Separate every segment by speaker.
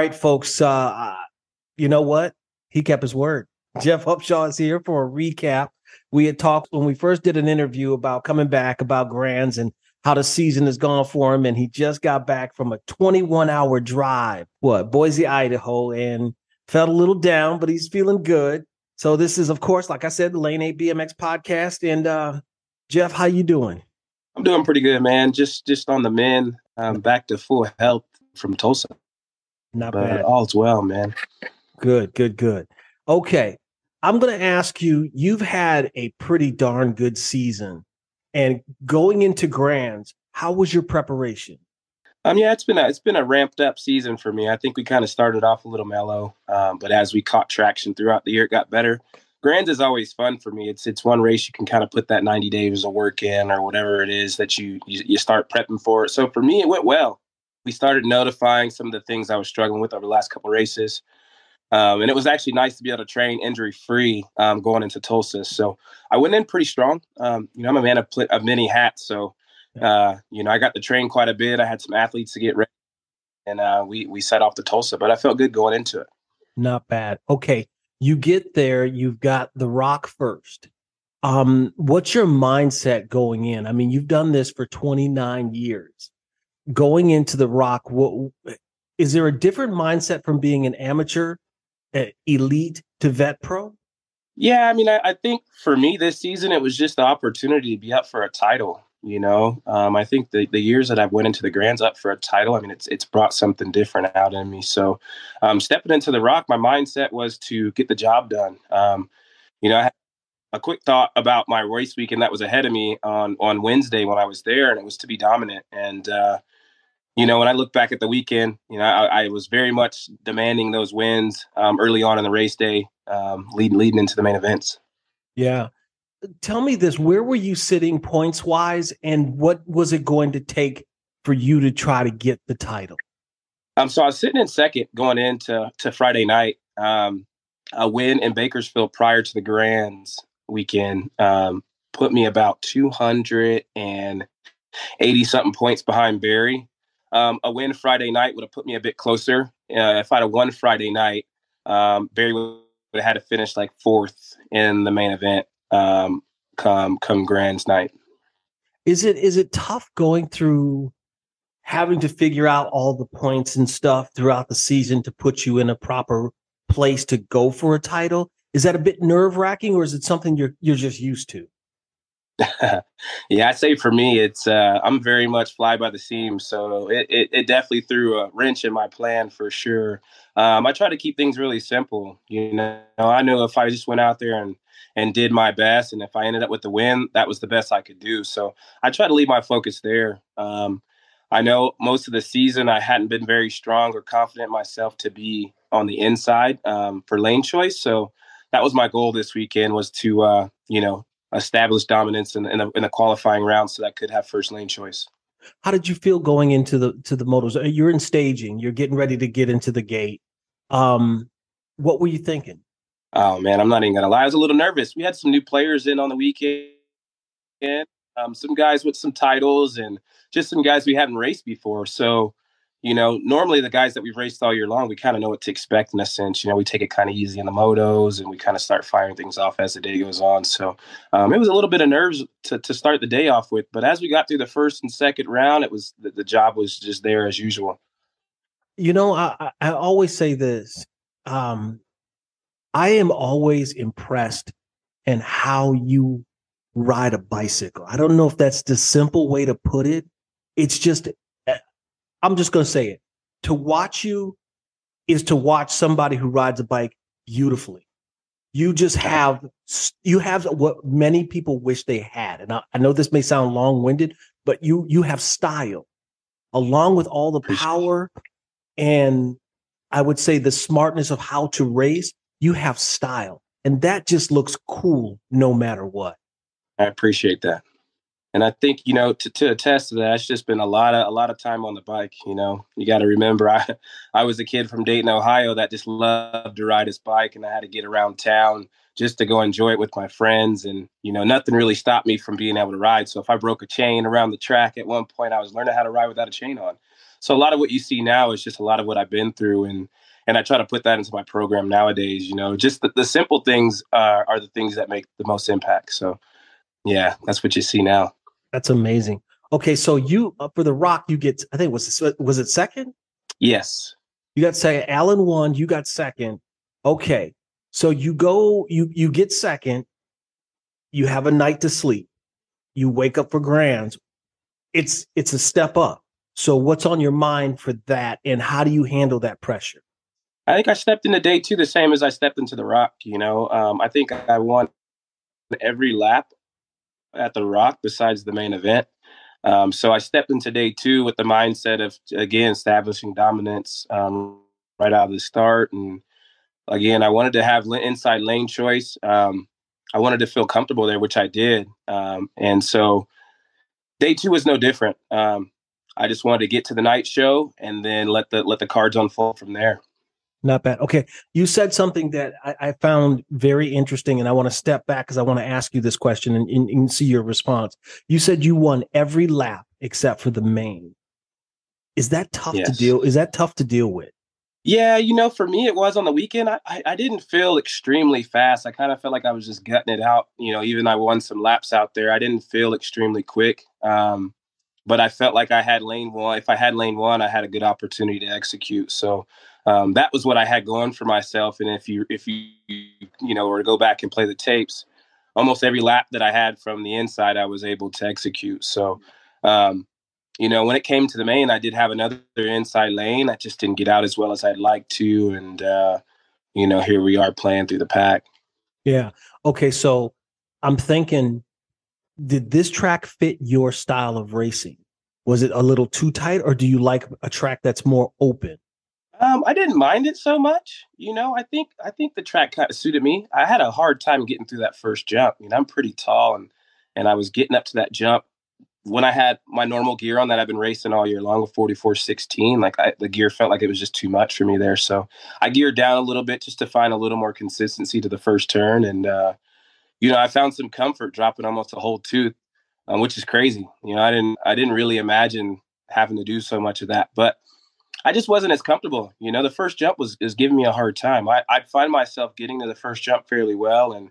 Speaker 1: Right, folks. Uh, you know what? He kept his word. Jeff Upshaw is here for a recap. We had talked when we first did an interview about coming back about Grands and how the season has gone for him. And he just got back from a 21 hour drive, what, Boise, Idaho, and felt a little down, but he's feeling good. So this is, of course, like I said, the Lane 8 BMX podcast. And uh, Jeff, how you doing?
Speaker 2: I'm doing pretty good, man. Just just on the men, um, back to full health from Tulsa.
Speaker 1: Not
Speaker 2: but
Speaker 1: bad.
Speaker 2: all's well, man.
Speaker 1: Good, good, good. Okay. I'm going to ask you you've had a pretty darn good season. And going into Grands, how was your preparation?
Speaker 2: Um, yeah, it's been a it's been a ramped up season for me. I think we kind of started off a little mellow, um, but as we caught traction throughout the year, it got better. Grands is always fun for me. It's it's one race you can kind of put that 90 days of work in or whatever it is that you, you you start prepping for. So for me, it went well. We started notifying some of the things I was struggling with over the last couple races. Um, and it was actually nice to be able to train injury free um, going into Tulsa. So I went in pretty strong. Um, you know, I'm a man of, pl- of many hats. So, uh, you know, I got to train quite a bit. I had some athletes to get ready and uh, we, we set off to Tulsa, but I felt good going into it.
Speaker 1: Not bad. Okay. You get there, you've got the rock first. Um, what's your mindset going in? I mean, you've done this for 29 years. Going into the rock, what is there a different mindset from being an amateur uh, elite to vet pro?
Speaker 2: Yeah, I mean, I, I, think for me this season, it was just the opportunity to be up for a title. You know, um, I think the, the years that I've went into the Grands up for a title, I mean, it's it's brought something different out in me. So, um, stepping into the Rock, my mindset was to get the job done. Um, you know, I had a quick thought about my race weekend that was ahead of me on on Wednesday when I was there, and it was to be dominant. And uh, you know, when I look back at the weekend, you know, I, I was very much demanding those wins um, early on in the race day, um, leading leading into the main events.
Speaker 1: Yeah. Tell me this: Where were you sitting points wise, and what was it going to take for you to try to get the title?
Speaker 2: Um, so I was sitting in second going into to Friday night. Um, a win in Bakersfield prior to the Grands weekend um, put me about two hundred and eighty something points behind Barry. Um, a win Friday night would have put me a bit closer. Uh, if I'd have won Friday night, um, Barry would have had to finish like fourth in the main event um, come come Grands night.
Speaker 1: Is it is it tough going through having to figure out all the points and stuff throughout the season to put you in a proper place to go for a title? Is that a bit nerve wracking, or is it something you're you're just used to?
Speaker 2: yeah, I'd say for me, it's uh, I'm very much fly by the seams, so it, it, it definitely threw a wrench in my plan for sure. Um, I try to keep things really simple. You know, I knew if I just went out there and and did my best, and if I ended up with the win, that was the best I could do. So I try to leave my focus there. Um, I know most of the season I hadn't been very strong or confident myself to be on the inside um, for lane choice, so that was my goal this weekend was to uh, you know establish dominance in, in, a, in a qualifying round so that could have first lane choice.
Speaker 1: How did you feel going into the to the motos? Uh, you're in staging. You're getting ready to get into the gate. Um, what were you thinking?
Speaker 2: Oh man, I'm not even gonna lie. I was a little nervous. We had some new players in on the weekend. Um, some guys with some titles and just some guys we hadn't raced before. So you know, normally the guys that we've raced all year long, we kind of know what to expect in a sense. You know, we take it kind of easy in the motos and we kind of start firing things off as the day goes on. So um, it was a little bit of nerves to, to start the day off with. But as we got through the first and second round, it was the, the job was just there as usual.
Speaker 1: You know, I, I always say this. Um, I am always impressed in how you ride a bicycle. I don't know if that's the simple way to put it. It's just I'm just going to say it. To watch you is to watch somebody who rides a bike beautifully. You just have you have what many people wish they had, and I, I know this may sound long winded, but you you have style, along with all the power, and I would say the smartness of how to race. You have style, and that just looks cool no matter what.
Speaker 2: I appreciate that and I think you know to, to attest to that, it's just been a lot of a lot of time on the bike. You know, you got to remember, I I was a kid from Dayton, Ohio, that just loved to ride his bike, and I had to get around town just to go enjoy it with my friends. And, you know, nothing really stopped me from being able to ride. So if I broke a chain around the track at one point, I was learning how to ride without a chain on. So a lot of what you see now is just a lot of what I've been through. And, and I try to put that into my program nowadays, you know, just the, the simple things are, are the things that make the most impact. So yeah, that's what you see now.
Speaker 1: That's amazing. Okay. So you, uh, for the rock, you get, I think was, it, was it second?
Speaker 2: Yes.
Speaker 1: You got say Alan won, you got second. Okay. So you go, you you get second, you have a night to sleep, you wake up for grands. It's it's a step up. So what's on your mind for that and how do you handle that pressure?
Speaker 2: I think I stepped into day two the same as I stepped into the rock, you know. Um, I think I won every lap at the rock besides the main event. Um, so I stepped into day two with the mindset of again establishing dominance um, right out of the start, and again I wanted to have inside lane choice. Um, I wanted to feel comfortable there, which I did, um, and so day two was no different. Um, I just wanted to get to the night show and then let the let the cards unfold from there.
Speaker 1: Not bad. Okay. You said something that I, I found very interesting, and I want to step back because I want to ask you this question and, and, and, see your response. You said you won every lap except for the main. Is that tough yes. to deal? Is that tough to deal with?
Speaker 2: Yeah, you know, for me, it was on the weekend. I, I, I didn't feel extremely fast. I kind of felt like I was just gutting it out. You know, even I won some laps out there. I didn't feel extremely quick. Um, but I felt like I had lane one. If I had lane one, I had a good opportunity to execute. So um, that was what I had going for myself. And if you if you you know were to go back and play the tapes, almost every lap that I had from the inside, I was able to execute. So. Um, you know, when it came to the main, I did have another inside lane. I just didn't get out as well as I'd like to. And, uh, you know, here we are playing through the pack.
Speaker 1: Yeah. Okay. So I'm thinking, did this track fit your style of racing? Was it a little too tight, or do you like a track that's more open?
Speaker 2: Um, I didn't mind it so much. You know, I think I think the track kind of suited me. I had a hard time getting through that first jump. I mean, I'm pretty tall, and and I was getting up to that jump when I had my normal gear on that I've been racing all year long with 4416. Like I, the gear felt like it was just too much for me there, so I geared down a little bit just to find a little more consistency to the first turn, and uh, you know, I found some comfort dropping almost a whole tooth, um, which is crazy. You know, I didn't I didn't really imagine having to do so much of that, but I just wasn't as comfortable. You know, the first jump was is giving me a hard time. I, I'd find myself getting to the first jump fairly well, and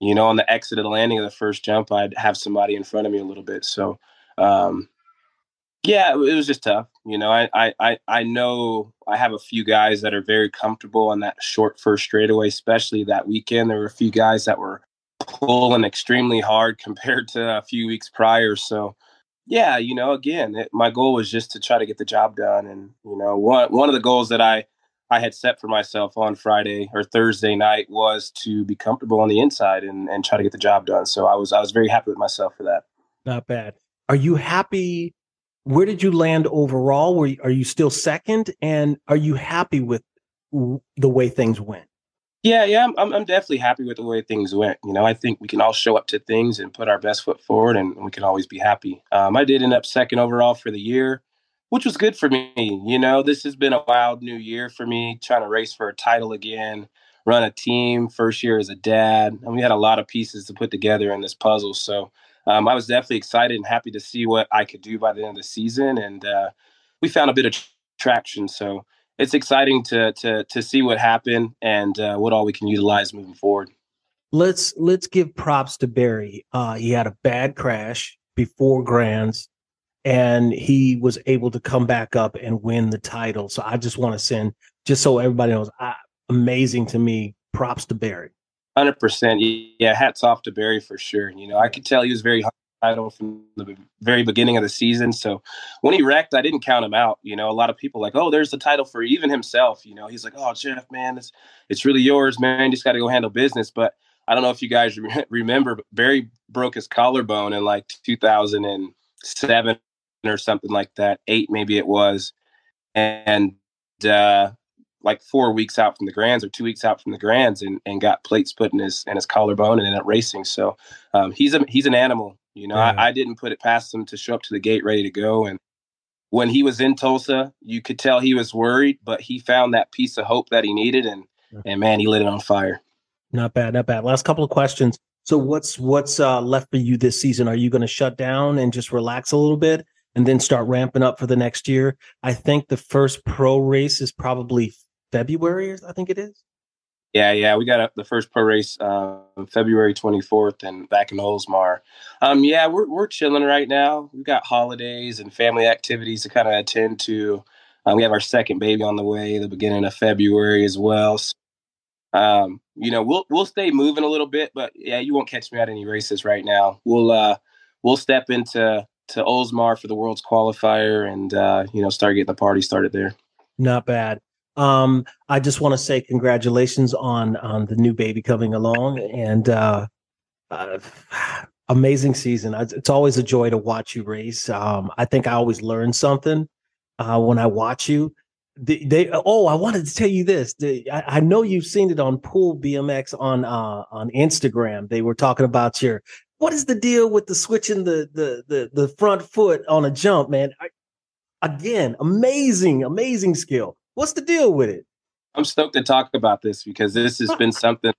Speaker 2: you know, on the exit of the landing of the first jump, I'd have somebody in front of me a little bit. So, um, yeah, it was just tough. You know, I, I, I know I have a few guys that are very comfortable on that short first straightaway, especially that weekend. There were a few guys that were pulling extremely hard compared to a few weeks prior. So, yeah, you know, again, it, my goal was just to try to get the job done. And, you know, one, one of the goals that I, I had set for myself on Friday or Thursday night was to be comfortable on the inside and, and try to get the job done. So I was, I was very happy with myself for that.
Speaker 1: Not bad. Are you happy? Where did you land overall? Were you, are you still second? And are you happy with the way things went?
Speaker 2: Yeah, yeah, I'm, I'm definitely happy with the way things went. You know, I think we can all show up to things and put our best foot forward, and we can always be happy. Um, I did end up second overall for the year, which was good for me. You know, this has been a wild new year for me, trying to race for a title again, run a team, first year as a dad, and we had a lot of pieces to put together in this puzzle. So um, I was definitely excited and happy to see what I could do by the end of the season, and uh, we found a bit of traction. So it's exciting to to to see what happened and uh, what all we can utilize moving forward.
Speaker 1: Let's let's give props to Barry. Uh, he had a bad crash before Grands, and he was able to come back up and win the title. So I just want to send, just so everybody knows, I, amazing to me. Props to Barry.
Speaker 2: Hundred percent. Yeah, hats off to Barry for sure. You know, I could tell he was very title from the very beginning of the season. So when he wrecked, I didn't count him out. You know, a lot of people like, oh, there's the title for even himself. You know, he's like, oh, Jeff, man, it's it's really yours, man. You just got to go handle business. But I don't know if you guys re- remember, Barry broke his collarbone in like 2007 or something like that, eight maybe it was, and uh, like four weeks out from the grands or two weeks out from the grands and, and got plates put in his in his collarbone and ended up racing. So um, he's a he's an animal. You know, yeah. I, I, didn't put it past him to show up to the gate ready to go. And when he was in Tulsa, you could tell he was worried, but he found that piece of hope that he needed, and and man, he lit it on fire.
Speaker 1: Not bad, not bad. Last couple of questions. So what's what's uh, left for you this season? Are you going to shut down and just relax a little bit and then start ramping up for the next year? I think the first pro race is probably February. I think it is.
Speaker 2: Yeah, yeah, we got a, the first pro race uh, February 24th and back in Oldsmar. Um, yeah, we're we're chilling right now. We've got holidays and family activities to kind of attend to. Uh, we have our second baby on the way, the beginning of February as well. So, um, you know, we'll we'll stay moving a little bit, but yeah, you won't catch me at any races right now. We'll uh, we'll step into to Oldsmar for the World's qualifier and uh, you know start getting the party started there.
Speaker 1: Not bad. Um, I just want to say congratulations on on the new baby coming along and uh, uh, amazing season. It's always a joy to watch you race. Um, I think I always learn something uh, when I watch you. They, they, oh, I wanted to tell you this. The, I, I, know you've seen it on Pool BMX on uh, on Instagram. They were talking about your what is the deal with the switching the the the, the front foot on a jump, man? I, again, amazing, amazing skill. What's the deal with it?
Speaker 2: I'm stoked to talk about this because this has been something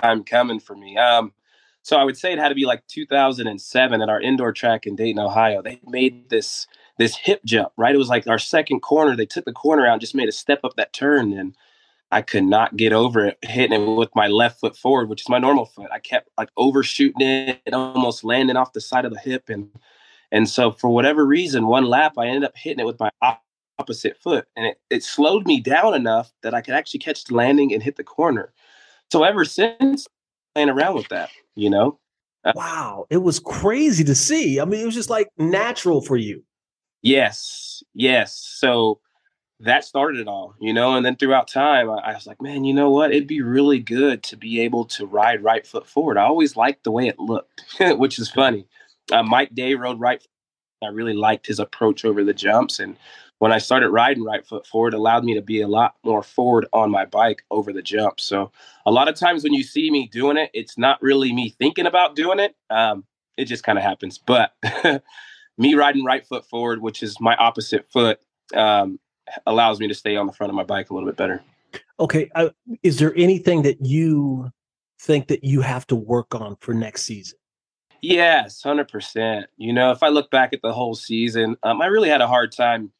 Speaker 2: I'm coming for me. Um, so I would say it had to be like 2007 at our indoor track in Dayton, Ohio. They made this this hip jump, right? It was like our second corner. They took the corner out, and just made a step up that turn, and I could not get over it, hitting it with my left foot forward, which is my normal foot. I kept like overshooting it, and almost landing off the side of the hip, and and so for whatever reason, one lap I ended up hitting it with my opposite foot. And it, it slowed me down enough that I could actually catch the landing and hit the corner. So ever since, playing around with that, you know?
Speaker 1: Uh, wow. It was crazy to see. I mean, it was just like natural for you.
Speaker 2: Yes. Yes. So that started it all, you know? And then throughout time, I, I was like, man, you know what? It'd be really good to be able to ride right foot forward. I always liked the way it looked, which is funny. Uh, Mike Day rode right. I really liked his approach over the jumps. And when I started riding right foot forward, allowed me to be a lot more forward on my bike over the jump. So a lot of times when you see me doing it, it's not really me thinking about doing it. Um, it just kind of happens. But me riding right foot forward, which is my opposite foot, um, allows me to stay on the front of my bike a little bit better.
Speaker 1: Okay. Uh, is there anything that you think that you have to work on for next season?
Speaker 2: Yes, 100%. You know, if I look back at the whole season, um, I really had a hard time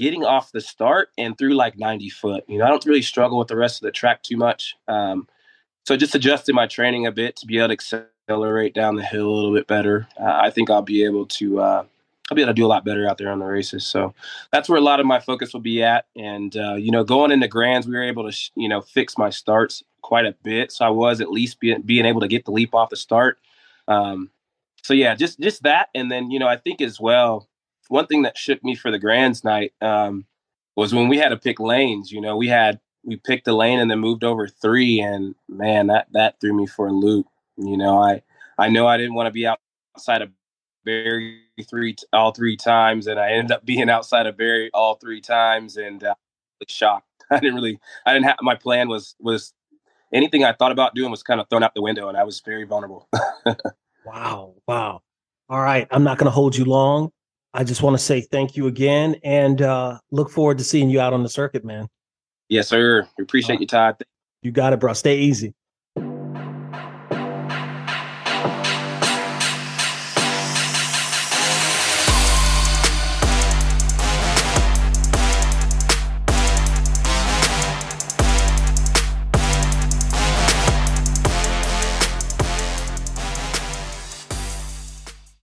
Speaker 2: getting off the start and through like 90 foot. You know, I don't really struggle with the rest of the track too much. Um, so just adjusting my training a bit to be able to accelerate down the hill a little bit better. Uh, I think I'll be able to uh, I'll be able to do a lot better out there on the races. So that's where a lot of my focus will be at. And uh, you know, going into grands, we were able to sh- you know fix my starts quite a bit. So I was at least being being able to get the leap off the start. Um, so yeah, just just that, and then you know I think as well one thing that shook me for the Grands night um, was when we had to pick lanes. You know, we had we picked a lane and then moved over three, and man, that that threw me for a loop. You know, I I know I didn't want to be outside of Barry three all three times, and I ended up being outside of Barry all three times, and uh, shocked. I didn't really, I didn't have my plan was was anything I thought about doing was kind of thrown out the window, and I was very vulnerable.
Speaker 1: wow, wow. All right, I'm not going to hold you long. I just want to say thank you again and uh, look forward to seeing you out on the circuit, man.
Speaker 2: Yes, sir. We appreciate uh, you, Todd.
Speaker 1: You got it, bro. Stay easy.